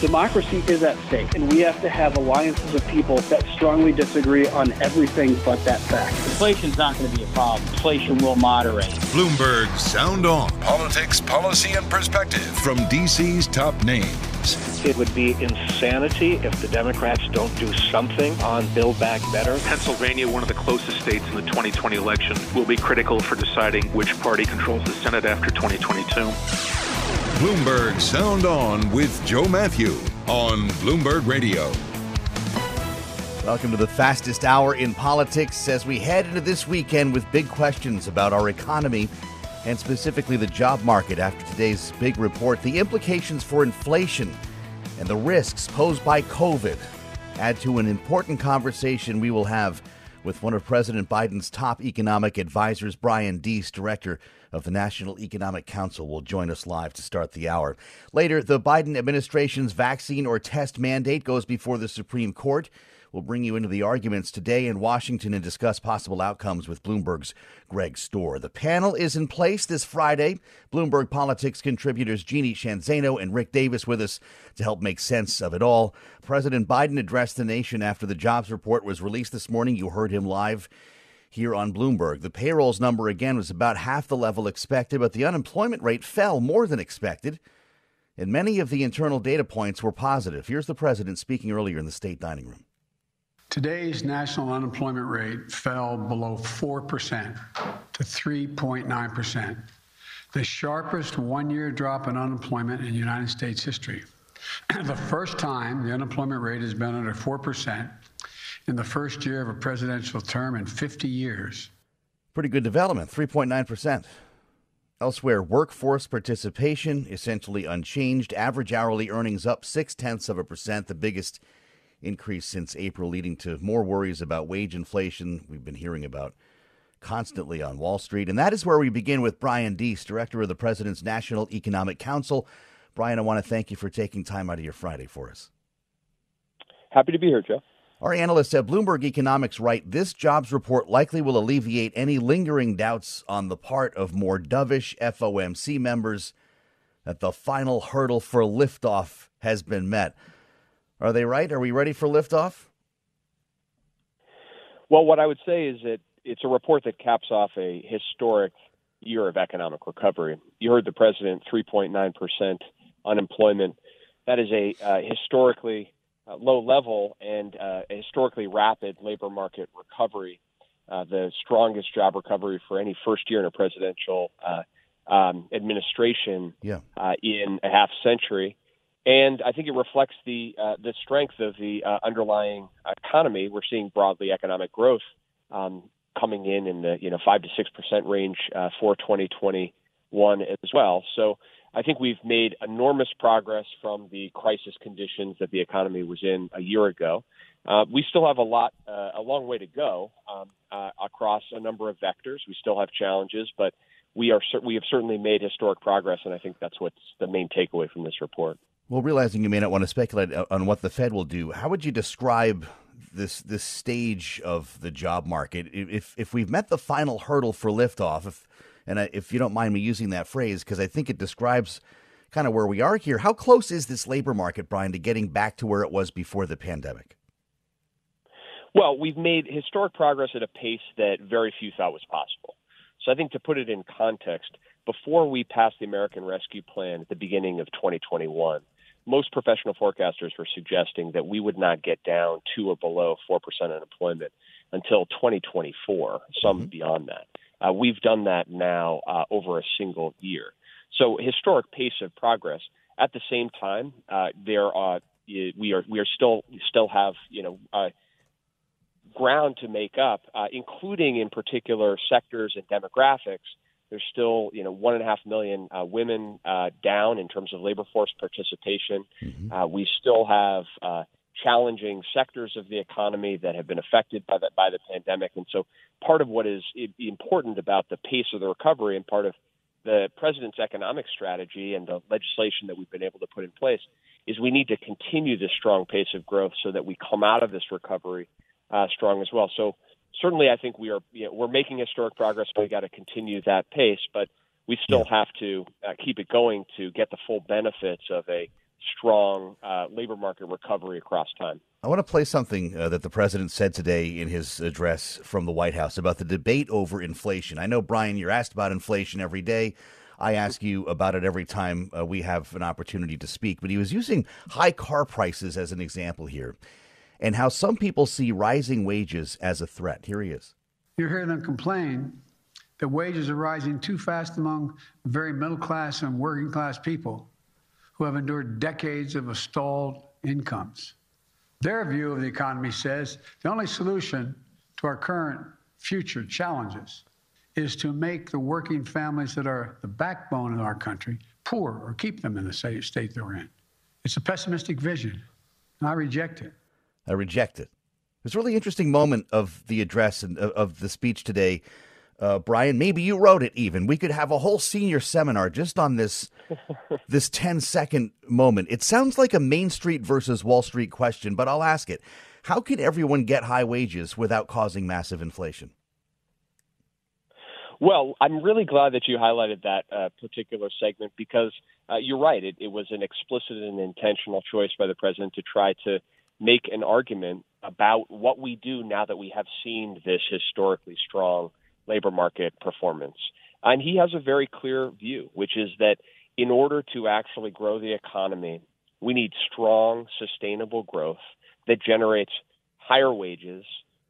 Democracy is at stake, and we have to have alliances of people that strongly disagree on everything but that fact. Inflation's not going to be a problem. Inflation will moderate. Bloomberg Sound On. Politics, policy, and perspective from DC's top names. It would be insanity if the Democrats don't do something on Build Back Better. Pennsylvania, one of the closest states in the 2020 election, will be critical for deciding which party controls the Senate after 2022. Bloomberg Sound On with Joe Mathieu on Bloomberg Radio. Welcome to the fastest hour in politics as we head into this weekend with big questions about our economy and specifically the job market after today's big report, the implications for inflation and the risks posed by COVID add to an important conversation we will have with one of President Biden's top economic advisors, Brian Deese, director of the National Economic Council, will join us live to start the hour. Later, the Biden administration's vaccine or test mandate goes before the Supreme Court. We'll bring you into the arguments today in Washington and discuss possible outcomes with Bloomberg's Greg Stohr. The panel is in place this Friday. Bloomberg Politics contributors Jeannie Sheehan Zaino and Rick Davis with us to help make sense of it all. President Biden addressed the nation after the jobs report was released this morning. You heard him live here on Bloomberg. The payrolls number again was about half the level expected, but the unemployment rate fell more than expected. And many of the internal data points were positive. Here's the president speaking earlier in the state dining room. Today's national unemployment rate fell below 4% to 3.9%, the sharpest one year drop in unemployment in United States history. the first time the unemployment rate has been under 4% in the first year of a presidential term in 50 years. Pretty good development, 3.9%. Elsewhere, workforce participation essentially unchanged. Average hourly earnings up six tenths of a percent, the biggest increase since April, leading to more worries about wage inflation we've been hearing about constantly on Wall Street. And that is where we begin with Brian Deese, director of the President's National Economic Council. Brian, I want to thank you for taking time out of your Friday for us. Happy to be here, Joe. Our analysts at Bloomberg Economics write this jobs report likely will alleviate any lingering doubts on the part of more dovish FOMC members that the final hurdle for liftoff has been met. Are they right? Are we ready for liftoff? Well, what I would say is that it's a report that caps off a historic year of economic recovery. You heard the president 3.9% unemployment. That is a uh, historically uh, low level and uh, historically rapid labor market recovery, uh, the strongest job recovery for any first year in a presidential uh, um, administration yeah. Uh, in a half century and I think it reflects the uh, the strength of the uh, underlying economy. We're seeing broadly economic growth um, coming in in the you know five to six percent range uh, for 2021 as well. So I think we've made enormous progress from the crisis conditions that the economy was in a year ago. Uh, we still have a lot, uh, a long way to go um, uh, across a number of vectors. We still have challenges, but we are we have certainly made historic progress, and I think that's what's the main takeaway from this report. Well, realizing you may not want to speculate on what the Fed will do, how would you describe this this stage of the job market? If if we've met the final hurdle for liftoff, if and if you don't mind me using that phrase, because I think it describes kind of where we are here. How close is this labor market, Brian, to getting back to where it was before the pandemic? Well, we've made historic progress at a pace that very few thought was possible. So I think to put it in context, before we passed the American Rescue Plan at the beginning of 2021 most professional forecasters were suggesting that we would not get down to or below 4% unemployment until 2024, some mm-hmm. beyond that. Uh, we've done that now uh, over a single year. So historic pace of progress. At the same time, uh, there are we are we are still still have you know uh, ground to make up, uh, including in particular sectors and demographics. There's still you know one and a half million uh, women uh, down in terms of labor force participation. Mm-hmm. Uh, we still have uh, challenging sectors of the economy that have been affected by the by the pandemic, and so part of what is important about the pace of the recovery and part of the president's economic strategy and the legislation that we've been able to put in place is we need to continue this strong pace of growth so that we come out of this recovery uh, strong as well. So certainly, I think we are you know, we're making historic progress. But we got to continue that pace, but we still yeah. have to uh, keep it going to get the full benefits of a strong uh, labor market recovery across time. I want to play something uh, that the president said today in his address from the White House about the debate over inflation. I know, Brian, you're asked about inflation every day. I ask you about it every time uh, we have an opportunity to speak. But he was using high car prices as an example here and how some people see rising wages as a threat. Here he is. You hear them complain that wages are rising too fast among very middle class and working class people who have endured decades of stalled incomes. Their view of the economy says the only solution to our current future challenges is to make the working families that are the backbone of our country poor or keep them in the state they're in. It's a pessimistic vision, and I reject it. I reject it. It's a really interesting moment of the address and of the speech today. Uh, Brian, maybe you wrote it even. We could have a whole senior seminar just on this this 10 second moment. It sounds like a Main Street versus Wall Street question, but I'll ask it. How can everyone get high wages without causing massive inflation? Well, I'm really glad that you highlighted that uh, particular segment because uh, you're right. It, it was an explicit and intentional choice by the president to try to make an argument about what we do now that we have seen this historically strong labor market performance. And he has a very clear view, which is that in order to actually grow the economy, we need strong, sustainable growth that generates higher wages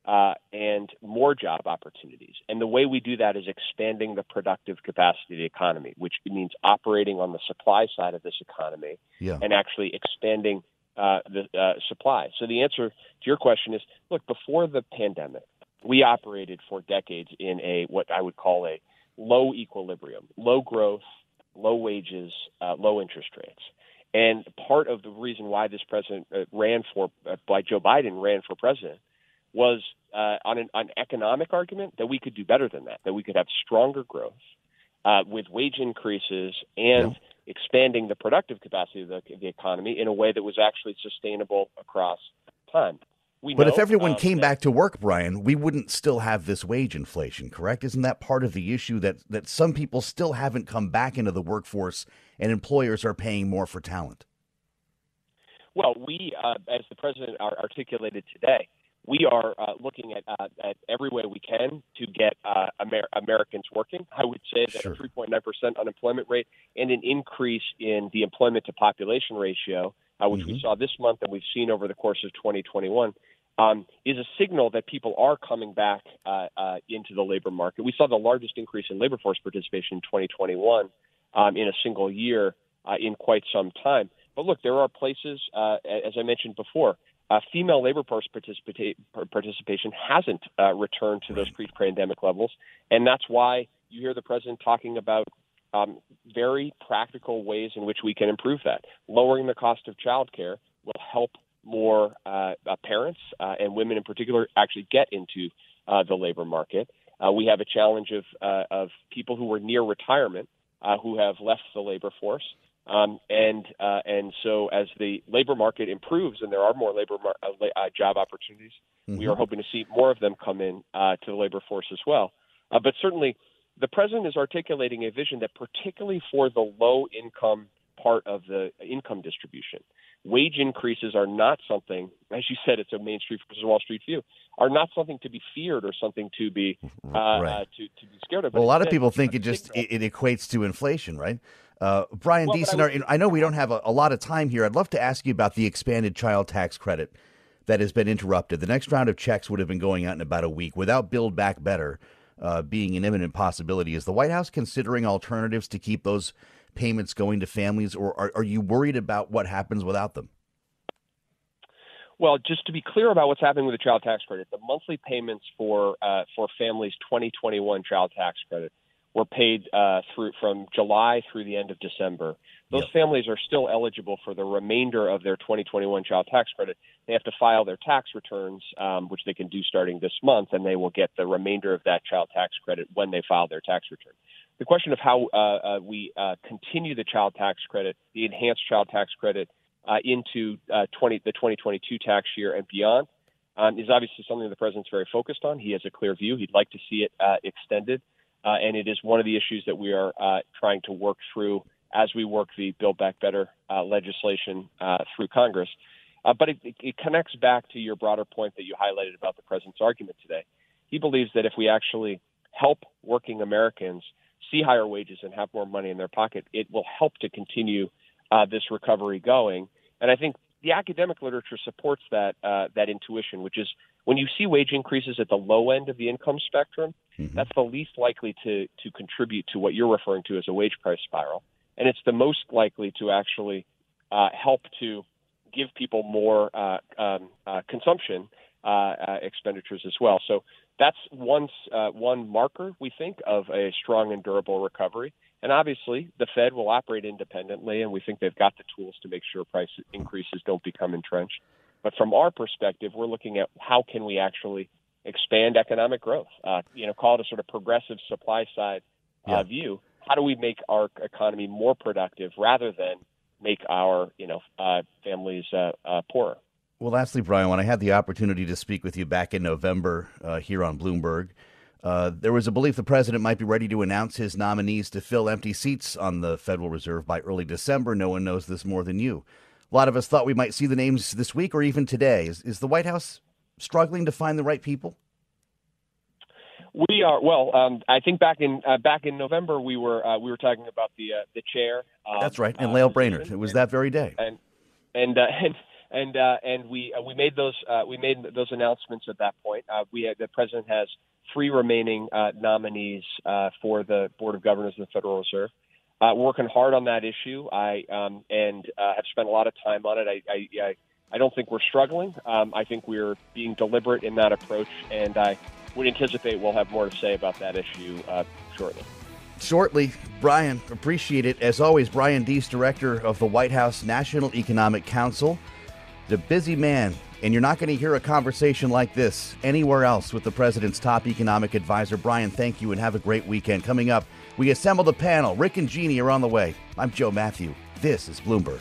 uh, and more job opportunities. And the way we do that is expanding the productive capacity of the economy, which means operating on the supply side of this economy yeah. and actually expanding uh, the uh, supply. So the answer to your question is: Look, before the pandemic, we operated for decades in a what I would call a low equilibrium, low growth, low wages, uh, low interest rates. And part of the reason why this president uh, ran for, uh, why Joe Biden ran for president, was uh, on an, an economic argument that we could do better than that, that we could have stronger growth uh, with wage increases and yeah expanding the productive capacity of the, the economy in a way that was actually sustainable across time. We but know, if everyone um, came that, back to work, Brian, we wouldn't still have this wage inflation, correct? Isn't that part of the issue that, that some people still haven't come back into the workforce and employers are paying more for talent? Well, we, uh, as the president articulated today, we are uh, looking at, uh, at every way we can to get uh, Amer- Americans working. I would say that sure. a 3.9% unemployment rate and an increase in the employment to population ratio, uh, which mm-hmm. we saw this month and we've seen over the course of 2021, um, is a signal that people are coming back uh, uh, into the labor market. We saw the largest increase in labor force participation in 2021 um, in a single year in quite some time. But look, there are places, as I mentioned before, uh, female labor force participa- participation hasn't uh, returned to those pre-pandemic levels, and that's why you hear the president talking about um, very practical ways in which we can improve that. Lowering the cost of childcare will help more uh, uh parents uh, and women in particular actually get into uh, the labor market. we have a challenge of of people who are near retirement who have left the labor force. Um, and uh, and so as the labor market improves and there are more labor mar- uh, uh, job opportunities, mm-hmm. we are hoping to see more of them come in uh, to the labor force as well. Uh, but certainly, the president is articulating a vision that, particularly for the low income part of the income distribution, wage increases are not something, as you said, it's a Main Street versus Wall Street view, are not something to be feared or something to be uh, right. to, to be scared of. Well, a lot of people think it just it, it equates to inflation, right? Uh, Brian well, Deason, I, I, know we don't have a, a, lot of time here. I'd love to ask you about the expanded child tax credit that has been interrupted. The next round of checks would have been going out in about a week without Build Back Better uh, being an imminent possibility. Is the White House considering alternatives to keep those payments going to families, or are, are you worried about what happens without them? Well, just to be clear about what's happening with the child tax credit, the monthly payments for uh, for families 2021 child tax credit were paid uh, through from July through the end of December. Those yep. families are still eligible for the remainder of their 2021 child tax credit. They have to file their tax returns, um, which they can do starting this month, and they will get the remainder of that child tax credit when they file their tax return. The question of how uh, uh, we uh, continue the child tax credit, the enhanced child tax credit, uh, into 20, uh, the 2022 tax year and beyond um, is obviously something the president's very focused on. He has a clear view. He'd like to see it uh, extended. Uh, and it is one of the issues that we are uh, trying to work through as we work the Build Back Better uh, legislation uh, through Congress. Uh, but it, it, connects back to your broader point that you highlighted about the president's argument today. He believes that if we actually help working Americans see higher wages and have more money in their pocket, it will help to continue uh, this recovery going. And I think the academic literature supports that that intuition, which is when you see wage increases at the low end of the income spectrum, mm-hmm. that's the least likely to, to contribute to what you're referring to as a wage price spiral. And it's the most likely to actually uh, help to give people more uh, um, uh, consumption uh, uh, expenditures as well. So that's one, uh, one marker, we think, of a strong and durable recovery. And obviously, the Fed will operate independently, and we think they've got the tools to make sure price increases don't become entrenched. But from our perspective, we're looking at how can we actually expand economic growth. Uh, you know, call it a sort of progressive supply side uh, yeah. view. How do we make our economy more productive rather than make our you know uh, families uh, uh, poorer? Well, lastly, Brian, when I had the opportunity to speak with you back in November uh, here on Bloomberg, there was a belief the president might be ready to announce his nominees to fill empty seats on the Federal Reserve by early December. No one knows this more than you. A lot of us thought we might see the names this week or even today. Is, is the White House struggling to find the right people? We are well. Um, I think back in uh, back in November we were uh, we were talking about the uh, the chair. That's right, and Lael Brainard. It was that very day. And and uh, and and uh, and we uh, we made those we made those announcements at that point. we had, the president has three remaining nominees for the board of governors of the Federal Reserve uh, working hard on that issue. I um, and uh, have spent a lot of time on it. I I, I, I don't think we're struggling. Um, I think we're being deliberate in that approach, and I would anticipate we'll have more to say about that issue uh, shortly. Shortly, Brian, appreciate it. As always, Brian Deese, director of the White House National Economic Council. The busy man, and you're not going to hear a conversation like this anywhere else with the president's top economic advisor. Brian, thank you and have a great weekend. Coming up, we assembled a panel. Rick and Jeannie are on the way. I'm Joe Mathieu. This is Bloomberg.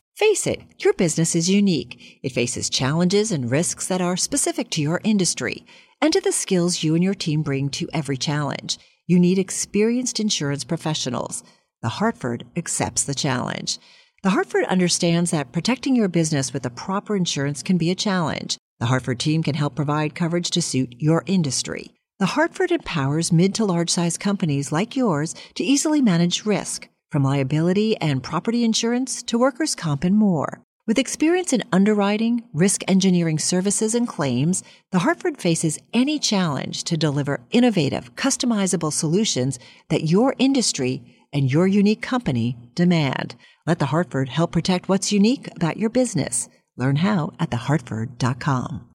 Face it, your business is unique. It faces challenges and risks that are specific to your industry and to the skills you and your team bring to every challenge. You need experienced insurance professionals. The Hartford accepts the challenge. The Hartford understands that protecting your business with the proper insurance can be a challenge. The Hartford team can help provide coverage to suit your industry. The Hartford empowers mid to large size companies like yours to easily manage risk, from liability and property insurance to workers' comp and more. With experience in underwriting, risk engineering services, and claims, the Hartford faces any challenge to deliver innovative, customizable solutions that your industry and your unique company demand. Let the Hartford help protect what's unique about your business. Learn how at thehartford.com.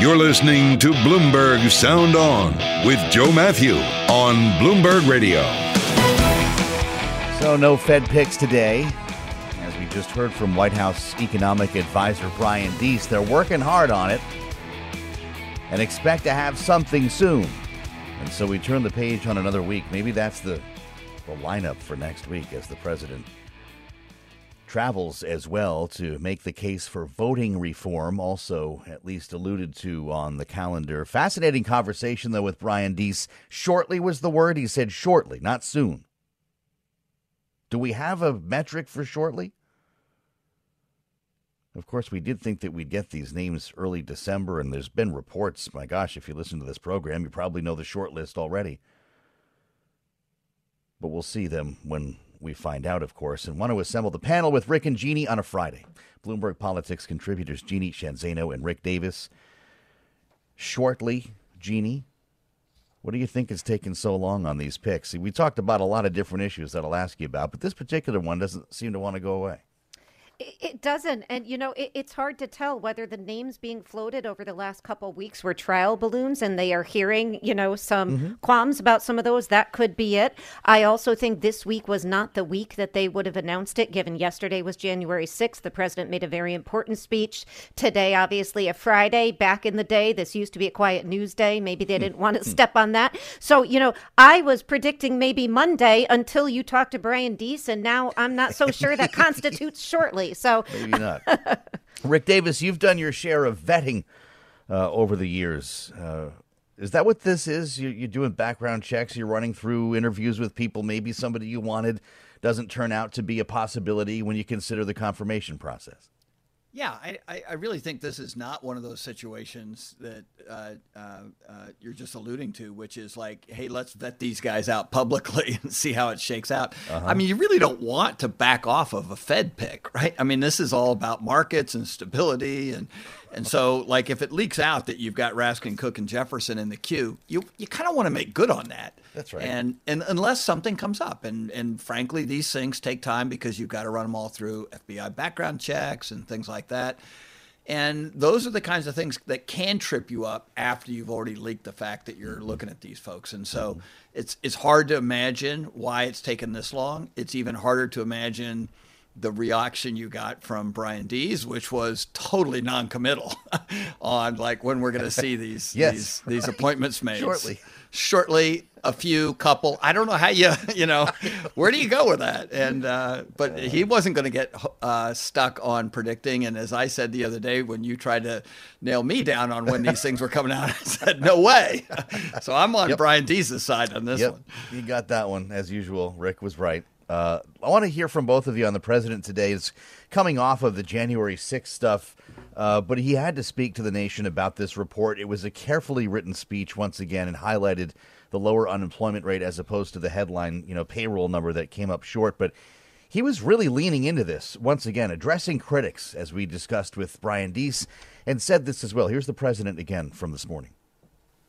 You're listening to Bloomberg Sound On with Joe Mathieu on Bloomberg Radio. No Fed picks today As we just heard from White House economic advisor Brian Deese. They're working hard on it and expect to have something soon. And so we turn the page on another week. Maybe that's the the lineup for next week as the president travels as well to make the case for voting reform, also at least alluded to on the calendar. Fascinating conversation, though, with Brian Deese. Shortly was the word. He said shortly, not soon. Do we have a metric for shortly? Of course, we did think that we'd get these names early December, and there's been reports. My gosh, if you listen to this program, you probably know the short list already. But we'll see them when we find out, of course, and want to assemble the panel with Rick and Jeannie on a Friday. Bloomberg Politics contributors Jeannie Sheehan Zaino and Rick Davis. Shortly, Jeannie, what do you think is taking so long on these picks? We talked about a lot of different issues that I'll ask you about, but this particular one doesn't seem to want to go away. It doesn't. And, you know, it, it's hard to tell whether the names being floated over the last couple of weeks were trial balloons and they are hearing, you know, some mm-hmm. qualms about some of those. That could be it. I also think this week was not the week that they would have announced it, given yesterday was January 6th. The president made a very important speech. Today, obviously, a Friday. Back in the day, this used to be a quiet news day. Maybe they didn't want to step on that. So, you know, I was predicting maybe Monday until you talked to Brian Deese, and now I'm not so sure that constitutes shortly. So maybe not. Rick Davis, you've done your share of vetting uh, over the years. Uh, is that what this is? You're, you're, doing background checks. You're running through interviews with people. Maybe somebody you wanted doesn't turn out to be a possibility when you consider the confirmation process. Yeah, I, I really think this is not one of those situations that uh, uh, uh, you're just alluding to, which is like, hey, let's vet these guys out publicly and see how it shakes out. Uh-huh. I mean, you really don't want to back off of a Fed pick, right? I mean, this is all about markets and stability and and so, like, if it leaks out that you've got Raskin, Cook, and Jefferson in the queue, you you kind of want to make good on that. That's right. And and unless something comes up, and and frankly, these things take time because you've got to run them all through FBI background checks and things like that. And those are the kinds of things that can trip you up after you've already leaked the fact that you're looking at these folks. And so, mm-hmm. it's it's hard to imagine why it's taken this long. It's even harder to imagine the reaction you got from Brian Deese, which was totally non-committal on like when we're going to see these yes, these, these appointments made shortly. Shortly, a few, couple. I don't know how you you know where do you go with that? And uh, but he wasn't going to get uh, stuck on predicting. And as I said the other day, when you tried to nail me down on when these things were coming out, I said no way. so I'm on yep. Brian Deese's side on this yep. one. You got that one as usual. Rick was right. Uh, I want to hear from both of you on the president today. It's coming off of the January 6th stuff, uh, but he had to speak to the nation about this report. It was a carefully written speech once again and highlighted the lower unemployment rate as opposed to the headline, you know, payroll number that came up short. But he was really leaning into this once again, addressing critics, as we discussed with Brian Deese, and said this as well. Here's the president again from this morning.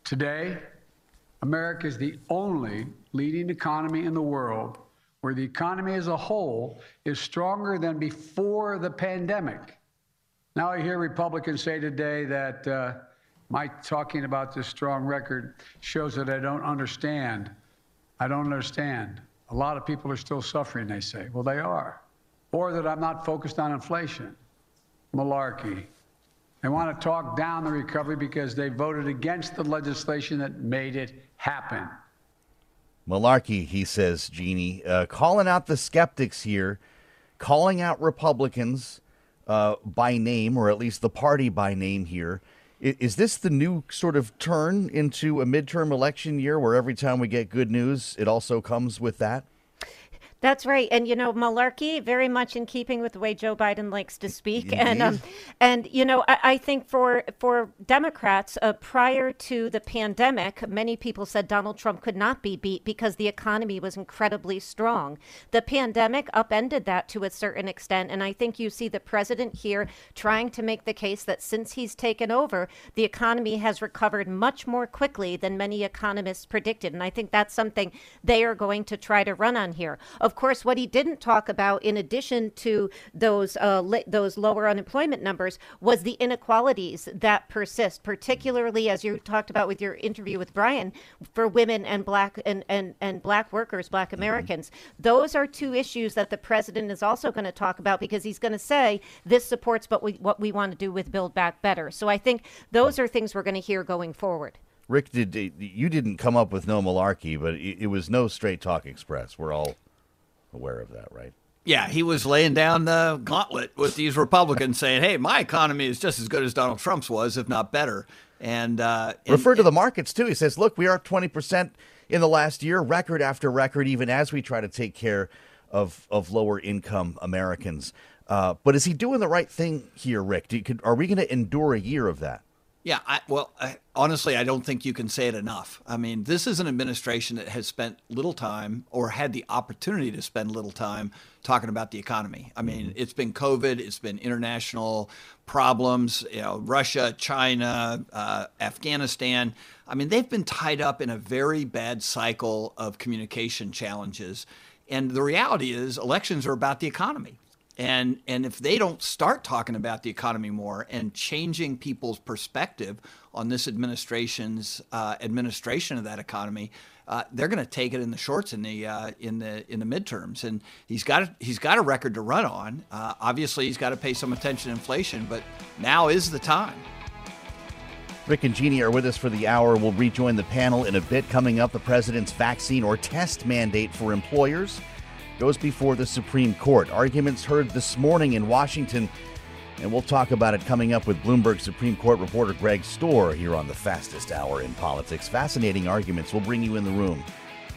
Today, America is the only leading economy in the world where the economy as a whole is stronger than before the pandemic. Now, I hear Republicans say today that uh, my talking about this strong record shows that I don't understand. I don't understand. A lot of people are still suffering, they say. Well, they are. Or that I'm not focused on inflation. Malarkey. They want to talk down the recovery because they voted against the legislation that made it happen. Malarkey, he says, Jeannie, uh, calling out the skeptics here, calling out Republicans uh, by name, or at least the party by name here. Is, is this the new sort of turn into a midterm election year where every time we get good news, it also comes with that? That's right, and you know, malarkey, very much in keeping with the way Joe Biden likes to speak, Indeed. and um, and you know, I, I, think for for Democrats, uh, prior to the pandemic, many people said Donald Trump could not be beat because the economy was incredibly strong. The pandemic upended that to a certain extent, and I think you see the president here trying to make the case that since he's taken over, the economy has recovered much more quickly than many economists predicted, and I think that's something they are going to try to run on here. Of of course, what he didn't talk about, in addition to those uh, li- those lower unemployment numbers, was the inequalities that persist, particularly as you talked about with your interview with Brian, for women and black and and, and black workers, black mm-hmm. Americans. Mm-hmm. Those are two issues that the president is also going to talk about because he's going to say this supports what we what we want to do with Build Back Better. So I think those are things we're going to hear going forward. Rick, did you didn't come up with no malarkey, but it, it was no straight talk express. We're all aware of that, right? Yeah, he was laying down the gauntlet with these Republicans, saying, "Hey, my economy is just as good as Donald Trump's was, if not better." And, uh, and refer to the markets too. He says, "Look, we are twenty percent in the last year, record after record, even as we try to take care of of lower income Americans." Uh, but is he doing the right thing here, Rick? You, could, are we going to endure a year of that? Yeah, I, well, I, honestly, I don't think you can say it enough. I mean, this is an administration that has spent little time or had the opportunity to spend little time talking about the economy. I mean, mm-hmm. it's been COVID, it's been international problems, you know, Russia, China, uh, Afghanistan. I mean, they've been tied up in a very bad cycle of communication challenges. And the reality is, elections are about the economy. And and if they don't start talking about the economy more and changing people's perspective on this administration's uh, administration of that economy, uh, they're going to take it in the shorts in the uh, in the in the midterms. And he's got a, he's got a record to run on. Uh, obviously, he's got to pay some attention to inflation, but now is the time. Rick and Jeannie are with us for the hour. We'll rejoin the panel in a bit. Coming up, the president's vaccine or test mandate for employers goes before the Supreme Court. Arguments heard this morning in Washington, and we'll talk about it coming up with Bloomberg Supreme Court reporter Greg Stohr here on the fastest hour in politics. Fascinating arguments. We'll bring you in the room.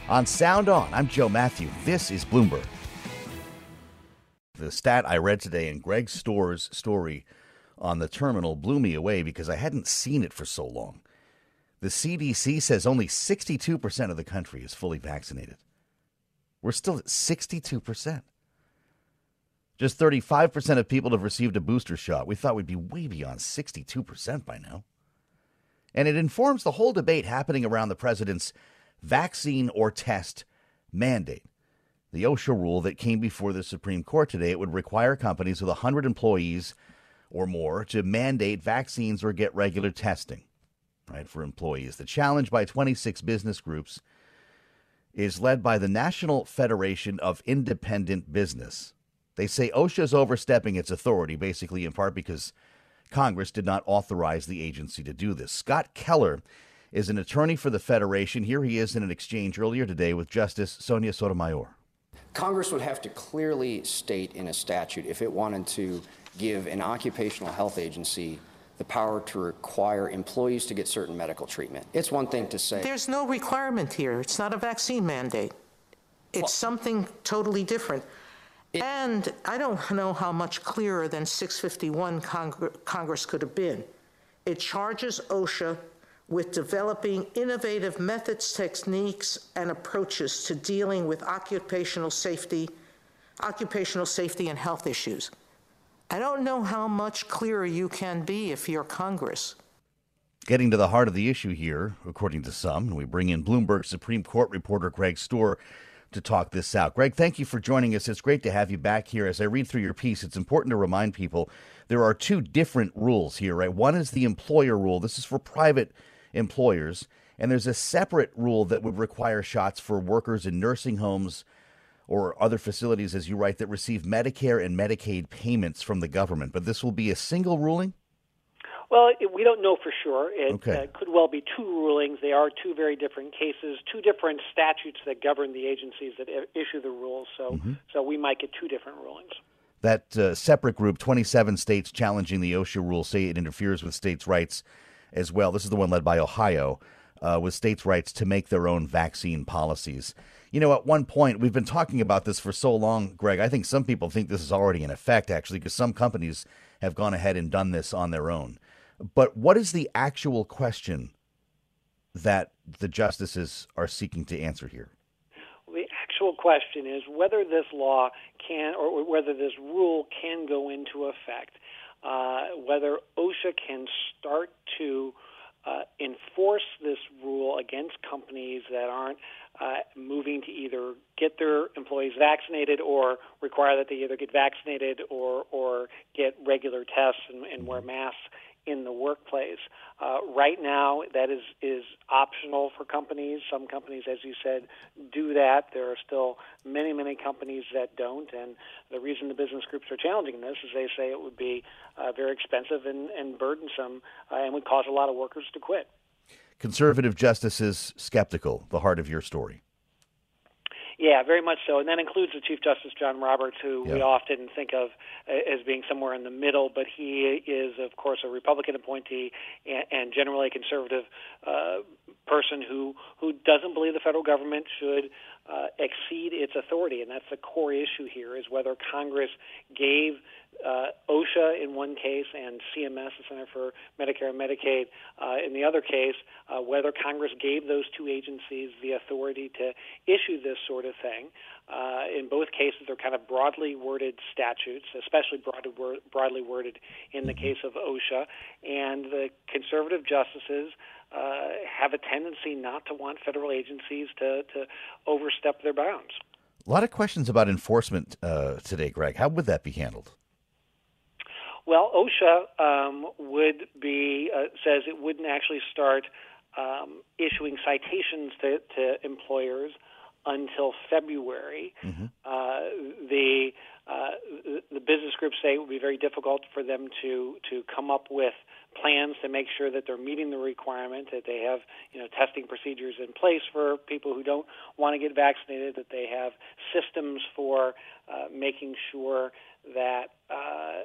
On Sound On, I'm Joe Mathieu. This is Bloomberg. The stat I read today in Greg Stohr's story on the terminal blew me away because I hadn't seen it for so long. The CDC says only 62% of the country is fully vaccinated. We're still at 62%. Just 35% of people have received a booster shot. We thought we'd be way beyond 62% by now. And it informs the whole debate happening around the president's vaccine or test mandate. The OSHA rule that came before the Supreme Court today, it would require companies with 100 employees or more to mandate vaccines or get regular testing, right, for employees. The challenge by 26 business groups is led by the National Federation of Independent Business. They say OSHA is overstepping its authority, basically in part because Congress did not authorize the agency to do this. Scott Keller is an attorney for the Federation. Here he is in an exchange earlier today with Justice Sonia Sotomayor. Congress would have to clearly state in a statute if it wanted to give an occupational health agency the power to require employees to get certain medical treatment. It's one thing to say. There's no requirement here. It's not a vaccine mandate. It's well, something totally different. It, and I don't know how much clearer than 651 Cong- Congress could have been. It charges OSHA with developing innovative methods, techniques, and approaches to dealing with occupational safety, occupational safety and health issues. I don't know how much clearer you can be if you're Congress. Getting to the heart of the issue here, according to some, we bring in Bloomberg Supreme Court reporter Greg Stohr to talk this out. Greg, thank you for joining us. It's great to have you back here. As I read through your piece, it's important to remind people there are two different rules here, right? One is the employer rule. This is for private employers. And there's a separate rule that would require shots for workers in nursing homes or other facilities, as you write, that receive Medicare and Medicaid payments from the government. But this will be a single ruling? Well, we don't know for sure. It okay. uh, could well be two rulings. They are two very different cases, two different statutes that govern the agencies that issue the rules. So, mm-hmm. so we might get two different rulings. That uh, separate group, 27 states challenging the OSHA rule, say it interferes with states' rights as well. This is the one led by Ohio, uh, with states' rights to make their own vaccine policies you know, at one point, we've been talking about this for so long, Greg. I think some people think this is already in effect, actually, because some companies have gone ahead and done this on their own. But what is the actual question that the justices are seeking to answer here? the actual question is whether this law can, or whether this rule can go into effect, uh, whether OSHA can start to uh, enforce this rule against companies that aren't uh, moving to either get their employees vaccinated or require that they either get vaccinated or or get regular tests and, and wear masks in the workplace. Uh, right now, that is is optional for companies. Some companies, as you said, do that. There are still many many companies that don't, and the reason the business groups are challenging this is they say it would be uh, very expensive and, and burdensome uh, and would cause a lot of workers to quit. Conservative justices skeptical, the heart of your story. Yeah, very much so. And that includes the Chief Justice John Roberts, who yeah. we often think of as being somewhere in the middle, but he is, of course, a Republican appointee and, and generally a conservative uh, person who, who doesn't believe the federal government should uh, exceed its authority. And that's the core issue here is whether Congress gave uh, OSHA in one case and CMS, the Center for Medicare and Medicaid, uh, in the other case, uh, whether Congress gave those two agencies the authority to issue this sort of thing. Uh, in both cases, they're kind of broadly worded statutes, especially broad, broadly worded in the case of OSHA. And the conservative justices uh, have a tendency not to want federal agencies to, to overstep their bounds. A lot of questions about enforcement uh, today, Greg. How would that be handled? Well, OSHA um, would be uh, says it wouldn't actually start um, issuing citations to, to, employers until February. Mm-hmm. Uh, the uh, the business groups say it would be very difficult for them to to come up with plans to make sure that they're meeting the requirement, that they have you know testing procedures in place for people who don't want to get vaccinated, that they have systems for uh, making sure that uh,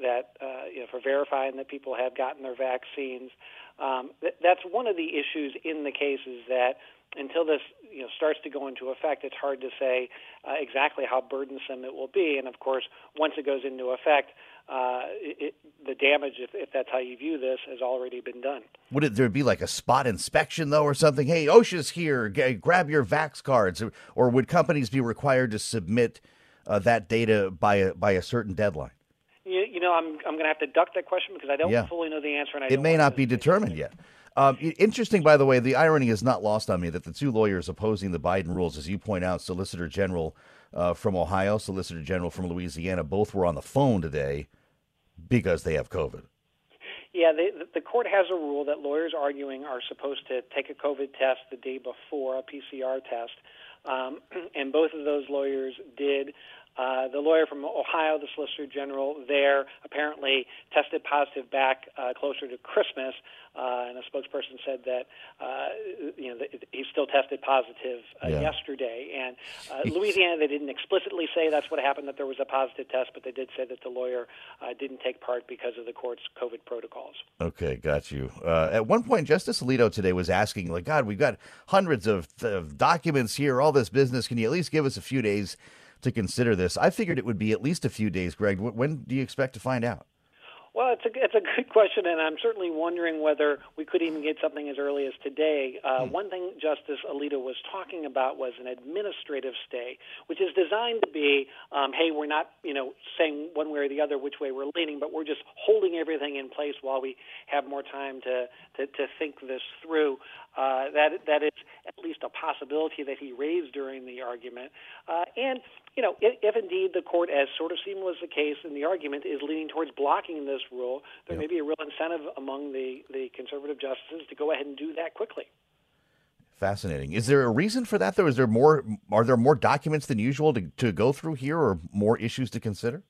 that uh, you know for verifying that people have gotten their vaccines. Um, th- that's one of the issues in the case is that until this you know starts to go into effect, it's hard to say uh, exactly how burdensome it will be. And of course, once it goes into effect, uh, it, the damage, if, if that's how you view this, has already been done. Would it there be like a spot inspection though, or something? Hey, OSHA's here. G- grab your vax cards, or, or would companies be required to submit? Uh, that data by a, by a certain deadline? You, you know, I'm I'm going to have to duck that question because I don't yeah. fully know the answer, and I it may not be determined yet. Um, interesting, by the way, the irony is not lost on me that the two lawyers opposing the Biden rules, as you point out, Solicitor General uh, from Ohio, Solicitor General from Louisiana, both were on the phone today because they have COVID. Yeah, they, the court has a rule that lawyers arguing are supposed to take a COVID test the day before a PCR test. Um, and both of those lawyers did. Uh, the lawyer from Ohio, the Solicitor General there, apparently tested positive back uh, closer to Christmas, uh, and a spokesperson said that uh, you know he still tested positive uh, yeah. yesterday. And uh, Louisiana, they didn't explicitly say that's what happened that there was a positive test, but they did say that the lawyer didn't take part because of the court's COVID protocols. Okay, got you. at one point, Justice Alito today was asking, like, God, we've got hundreds of, of documents here, all this business. Can you at least give us a few days? To consider this. I figured it would be at least a few days, Greg. When do you expect to find out? Well, it's a it's a good question, and I'm certainly wondering whether we could even get something as early as today. Uh, hmm. One thing Justice Alito was talking about was an administrative stay, which is designed to be, um, hey, we're not you know saying one way or the other which way we're leaning, but we're just holding everything in place while we have more time to to, to think this through. Uh, that that is at least a possibility that he raised during the argument, uh, and you know, if, if, indeed the court, as sort of seemed was the case in the argument, is leaning towards blocking this rule, there yep. may be a real incentive among the, the conservative justices to go ahead and do that quickly. Fascinating. Is there a reason for that, though? Is there more? Are there more documents than usual to, to go through here, or more issues to consider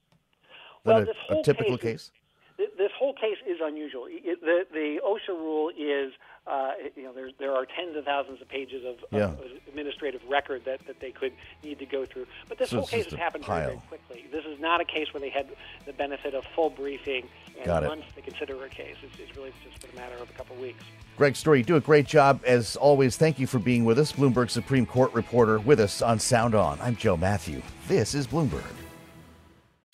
than well, this a, whole a typical case. case? This whole case is unusual. It, the the OSHA rule is uh, you know, there there are tens of thousands of pages of, yeah. of, administrative record that, that they could need to go through. But this so whole case has happened very, very quickly. This is not a case where they had the benefit of full briefing and Got months it. to consider a case. It's, it's really just been a matter of a couple of weeks. Greg Stohr, you do a great job as always. Thank you for being with us, Bloomberg Supreme Court reporter, with us on Sound On. I'm Joe Mathieu. This is Bloomberg.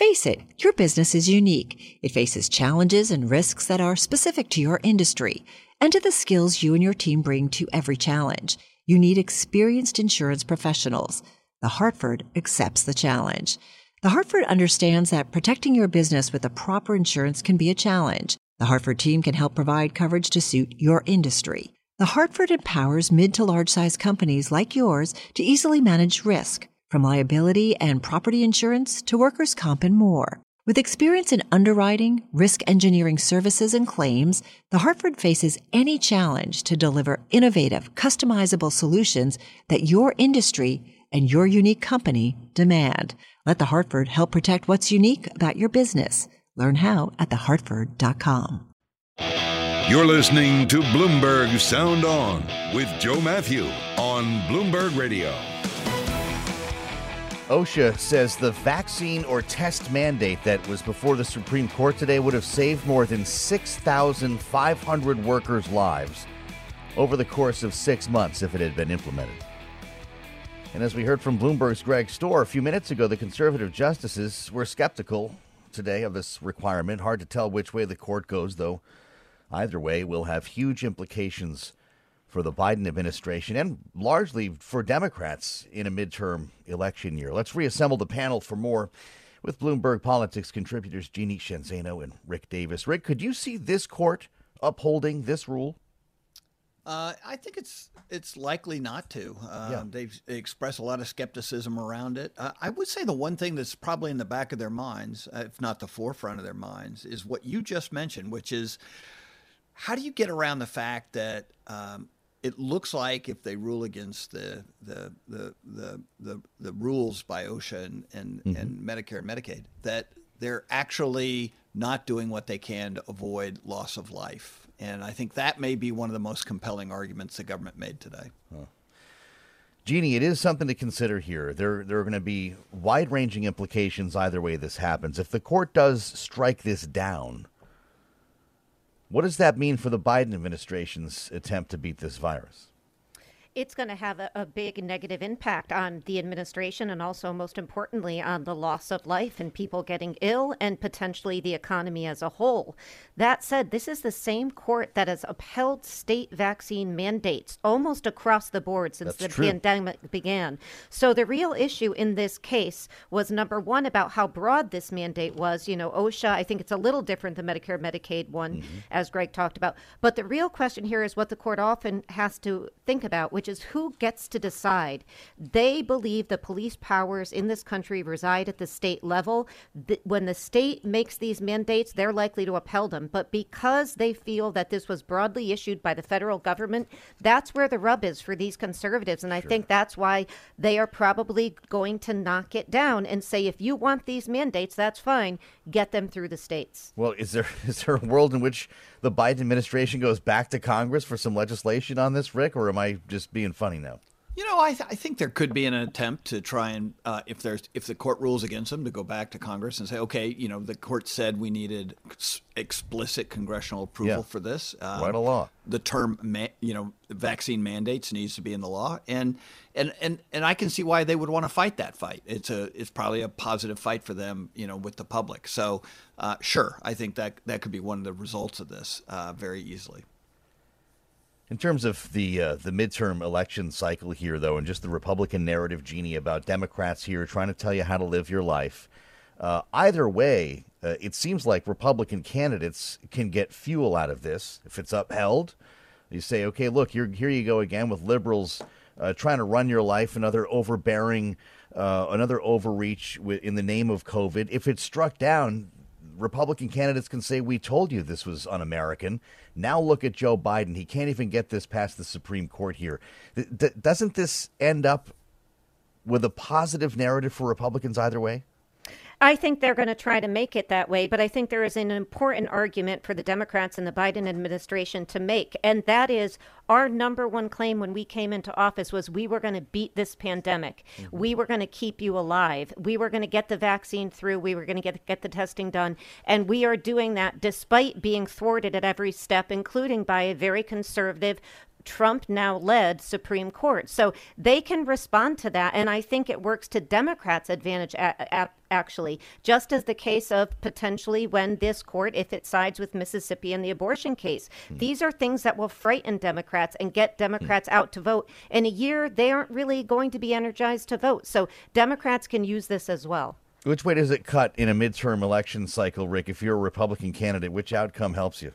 Face it, your business is unique. It faces challenges and risks that are specific to your industry and to the skills you and your team bring to every challenge. You need experienced insurance professionals. The Hartford accepts the challenge. The Hartford understands that protecting your business with the proper insurance can be a challenge. The Hartford team can help provide coverage to suit your industry. The Hartford empowers mid to large size companies like yours to easily manage risk, from liability and property insurance to workers' comp and more. With experience in underwriting, risk engineering services, and claims, The Hartford faces any challenge to deliver innovative, customizable solutions that your industry and your unique company demand. Let The Hartford help protect what's unique about your business. Learn how at thehartford.com. You're listening to Bloomberg Sound On with Joe Mathieu on Bloomberg Radio. OSHA says the vaccine or test mandate that was before the Supreme Court today would have saved more than 6,500 workers' lives over the course of six months if it had been implemented. And as we heard from Bloomberg's Greg Stohr a few minutes ago, the conservative justices were skeptical today of this requirement. Hard to tell which way the court goes, though. Either way will have huge implications for the Biden administration and largely for Democrats in a midterm election year. Let's reassemble the panel for more with Bloomberg Politics contributors Jeannie Sheehan Zaino and Rick Davis. Rick, could you see this court upholding this rule? Uh, I think it's it's likely not to. Uh, Yeah. They've expressed a lot of skepticism around it. Uh, I would say the one thing that's probably in the back of their minds, uh, if not the forefront of their minds, is what you just mentioned, which is how do you get around the fact that um, it looks like if they rule against the the the the the, the rules by OSHA and and, Mhm. and Medicare and Medicaid that they're actually not doing what they can to avoid loss of life. And I think that may be one of the most compelling arguments the government made today. Jeannie, it is something to consider here. There, there are going to be wide ranging implications either way this happens. If the court does strike this down, what does that mean for the Biden administration's attempt to beat this virus? It's going to have a, a big negative impact on the administration and also, most importantly, on the loss of life and people getting ill and potentially the economy as a whole. That said, this is the same court that has upheld state vaccine mandates almost across the board since That's the true. pandemic began. So the real issue in this case was number one about how broad this mandate was. You know, OSHA, I think it's a little different than Medicare Medicaid one, mm-hmm. as Greg talked about. But the real question here is what the court often has to think about, which is who gets to decide. They believe the police powers in this country reside at the state level. When the state makes these mandates, they're likely to upheld them. But because they feel that this was broadly issued by the federal government, that's where the rub is for these conservatives. And I think that's why they are probably going to knock it down and say, if you want these mandates, that's fine. Get them through the states. Well, is there is there a world in which the Biden administration goes back to Congress for some legislation on this, Rick, or am I just being funny now? You know, I, th- I think there could be an attempt to try and, uh, if there's if the court rules against them, to go back to Congress and say, okay, you know, the court said we needed ex- explicit congressional approval Yeah. for this. Um, Write a law. The term, ma- you know, vaccine mandates needs to be in the law, and and and and I can see why they would want to fight that fight. It's a it's probably a positive fight for them, you know, with the public. So, uh, sure, I think that that could be one of the results of this uh, very easily. In terms of the uh, the midterm election cycle here, though, and just the Republican narrative, Jeannie about Democrats here trying to tell you how to live your life, uh, either way, uh, it seems like Republican candidates can get fuel out of this if it's upheld. You say, okay, look, here you go again with liberals uh, trying to run your life, another overbearing, uh, another overreach in the name of COVID. If it's struck down, Republican candidates can say, We told you this was un American. Now look at Joe Biden. He can't even get this past the Supreme Court here. Doesn't this end up with a positive narrative for Republicans either way? I think they're going to try to make it that way, but I think there is an important argument for the Democrats and the Biden administration to make, and that is our number one claim when we came into office was we were going to beat this pandemic. Mm-hmm. We were going to keep you alive. We were going to get the vaccine through. We were going to get get the testing done, and we are doing that despite being thwarted at every step, including by a very conservative Trump now led Supreme Court. So they can respond to that. And I think it works to Democrats' advantage, a- a- actually, just as the case of potentially when this court, if it sides with Mississippi in the abortion case. Hmm. These are things that will frighten Democrats and get Democrats hmm. out to vote. In a year, they aren't really going to be energized to vote. So Democrats can use this as well. Which way does it cut in a midterm election cycle, Rick? If you're a Republican candidate, which outcome helps you?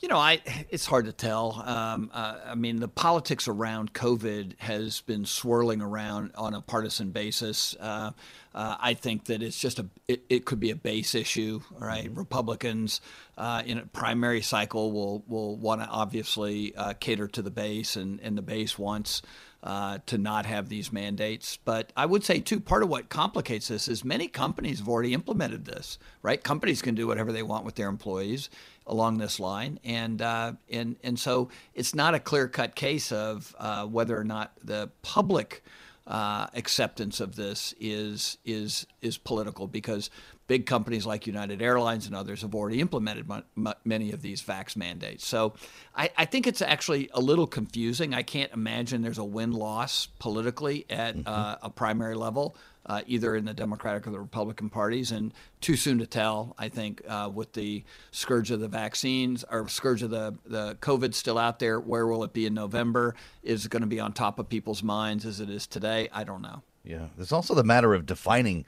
You know, I it's hard to tell. Um, uh, I mean, the politics around COVID has been swirling around on a partisan basis. Uh, uh, I think that it's just a it, it could be a base issue. Right, mm-hmm. Republicans uh, in a primary cycle will will want to obviously uh, cater to the base, and and the base wants. Uh, to not have these mandates. But I would say, too, part of what complicates this is many companies have already implemented this, right? Companies can do whatever they want with their employees along this line, and uh, and and so it's not a clear cut case of uh, whether or not the public uh, acceptance of this is is is political because big companies like United Airlines and others have already implemented m- m- many of these vax mandates. So I, I, think it's actually a little confusing. I can't imagine there's a win loss politically at mm-hmm. uh, a primary level uh, either in the Democratic or the Republican parties, and too soon to tell. I think uh, with the scourge of the vaccines or scourge of the the COVID still out there, where will it be in November? Is it going to be on top of people's minds as it is today? I don't know. Yeah, there's also the matter of defining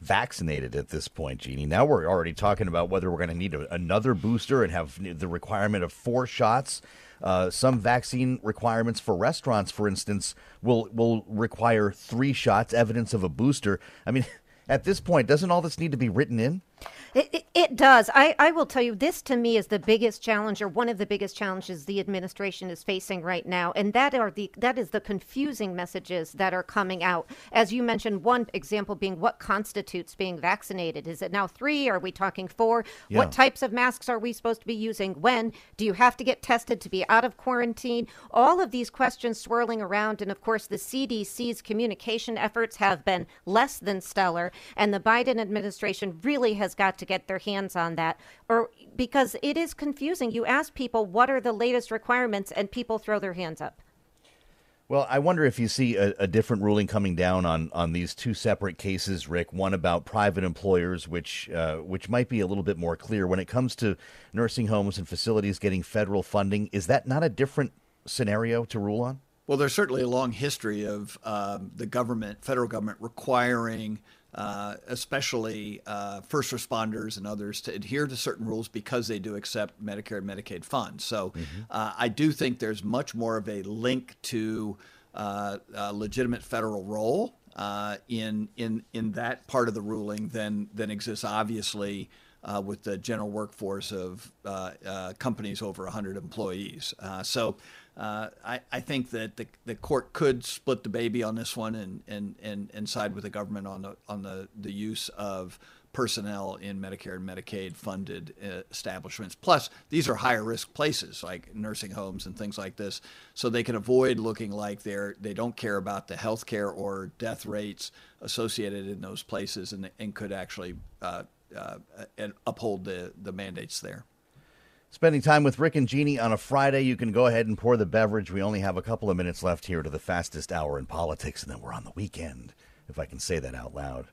vaccinated at this point, Jeannie. Now we're already talking about whether we're going to need a, another booster and have the requirement of four shots. Uh, some vaccine requirements for restaurants, for instance, will will require three shots, evidence of a booster. I mean, at this point, doesn't all this need to be written in? It, it, it, does. I, I will tell you, this to me is the biggest challenge, or one of the biggest challenges the administration is facing right now, and that are the that is the confusing messages that are coming out. As you mentioned, one example being what constitutes being vaccinated. Is it now three? Are we talking four? Yeah. What types of masks are we supposed to be using? When do you have to get tested to be out of quarantine? All of these questions swirling around, and of course, the CDC's communication efforts have been less than stellar, and the Biden administration really has got to get their hands on that or because it is confusing. You ask people what are the latest requirements and people throw their hands up. Well, I wonder if you see a, a, different ruling coming down on, on these two separate cases, Rick. One about private employers, which uh, which might be a little bit more clear when it comes to nursing homes and facilities getting federal funding. Is that not a different scenario to rule on? Well, there's certainly a long history of um, the government, federal government, requiring uh, especially uh, first responders and others, to adhere to certain rules because they do accept Medicare and Medicaid funds. So mm-hmm. uh, I do think there's much more of a link to uh, a legitimate federal role uh, in in in that part of the ruling than than exists obviously. Uh, with the general workforce of companies over 100 employees. so uh, I, I, think that the, the court could split the baby on this one and, and, and, and side with the government on the on the, the use of personnel in Medicare and Medicaid funded uh, establishments. Plus, these are higher risk places like nursing homes and things like this, so they can avoid looking like they're they don't care about the health care or death rates associated in those places, and, and could actually uh, uh, uphold the the mandates there. Spending time with Rick and Jeannie on a Friday, you can go ahead and pour the beverage. We only have a couple of minutes left here to the fastest hour in politics, and then we're on the weekend, if I can say that out loud.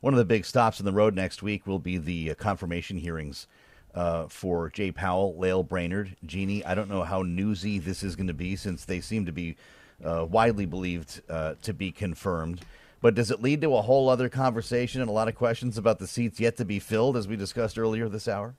One of the big stops in the road next week will be the uh, confirmation hearings uh, for Jay Powell, Lael Brainard, Jeannie. I don't know how newsy this is going to be since they seem to be uh, widely believed uh, to be confirmed. But does it lead to a whole other conversation and a lot of questions about the seats yet to be filled, as we discussed earlier this hour?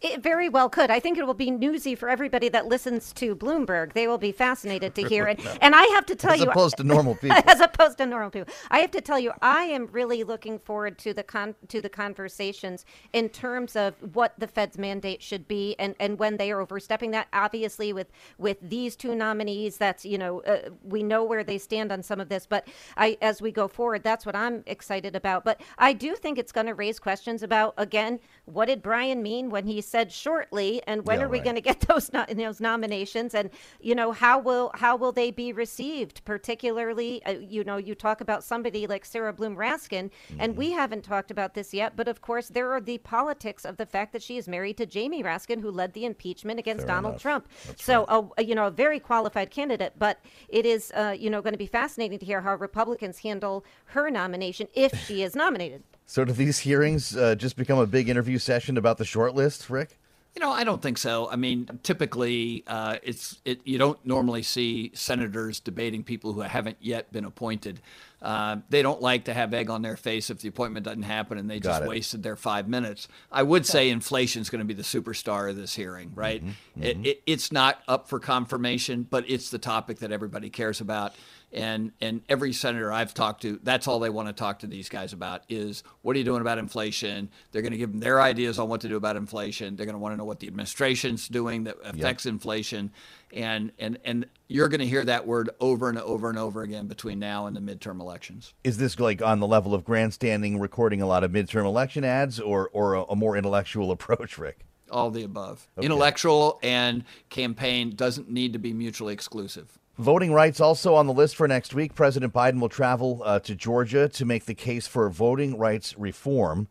It very well could. I think it will be newsy for everybody that listens to Bloomberg. They will be fascinated to hear it. no. And I have to tell as you, as opposed to normal people, as opposed to normal people, I have to tell you, I am really looking forward to the con- to the conversations in terms of what the Fed's mandate should be and, and when they are overstepping that. Obviously, with with these two nominees, that's you know uh, we know where they stand on some of this. But I, as we go forward, that's what I'm excited about. But I do think it's going to raise questions about again, what did Brian mean when he he said shortly. And when yeah, are we right. going to get those no- those nominations? And you know how will how will they be received? Particularly, uh, you know, you talk about somebody like Sarah Bloom Raskin, mm-hmm. and we haven't talked about this yet. But of course, there are the politics of the fact that she is married to Jamie Raskin, who led the impeachment against Fair Donald enough. Trump. That's so, right. a, you know, a very qualified candidate. But it is, uh, you know, going to be fascinating to hear how Republicans handle her nomination if she is nominated. So, do these hearings uh, just become a big interview session about the short list, Rick? You know, I don't think so. I mean, typically, uh, it's it. You don't normally see senators debating people who haven't yet been appointed. Uh, they don't like to have egg on their face if the appointment doesn't happen and they Got just it. wasted their five minutes. I would say inflation is going to be the superstar of this hearing, right? Mm-hmm, It, it, it's not up for confirmation, but it's the topic that everybody cares about. And and every senator I've talked to, that's all they want to talk to these guys about is what are you doing about inflation? They're going to give them their ideas on what to do about inflation. They're going to want to know what the administration's doing that affects inflation, and and and you're going to hear that word over and over and over again between now and the midterm elections. Is this like on the level of grandstanding, recording a lot of midterm election ads, or or a, a more intellectual approach, Rick? All the above. Okay. Intellectual and campaign doesn't need to be mutually exclusive. Voting rights also on the list for next week. President Biden will travel uh, to Georgia to make the case for voting rights reform.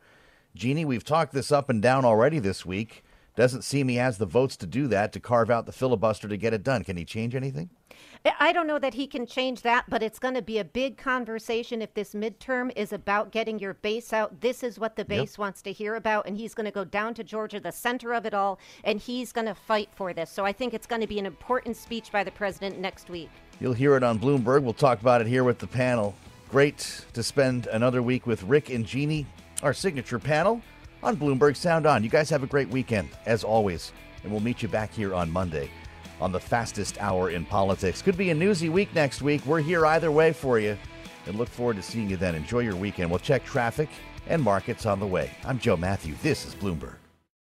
Jeannie, we've talked this up and down already this week. Doesn't seem he has the votes to do that, to carve out the filibuster to get it done. Can he change anything? I don't know that he can change that, but it's going to be a big conversation if this midterm is about getting your base out. This is what the base wants to hear about, and he's going to go down to Georgia, the center of it all, and he's going to fight for this. So I think it's going to be an important speech by the president next week. You'll hear it on Bloomberg. We'll talk about it here with the panel. Great to spend another week with Rick and Jeannie, our signature panel on Bloomberg Sound On. You guys have a great weekend, as always, and we'll meet you back here on Monday on the fastest hour in politics. Could be a newsy week next week. We're here either way for you, and look forward to seeing you then. Enjoy your weekend. We'll check traffic and markets on the way. I'm Joe Mathieu. This is Bloomberg.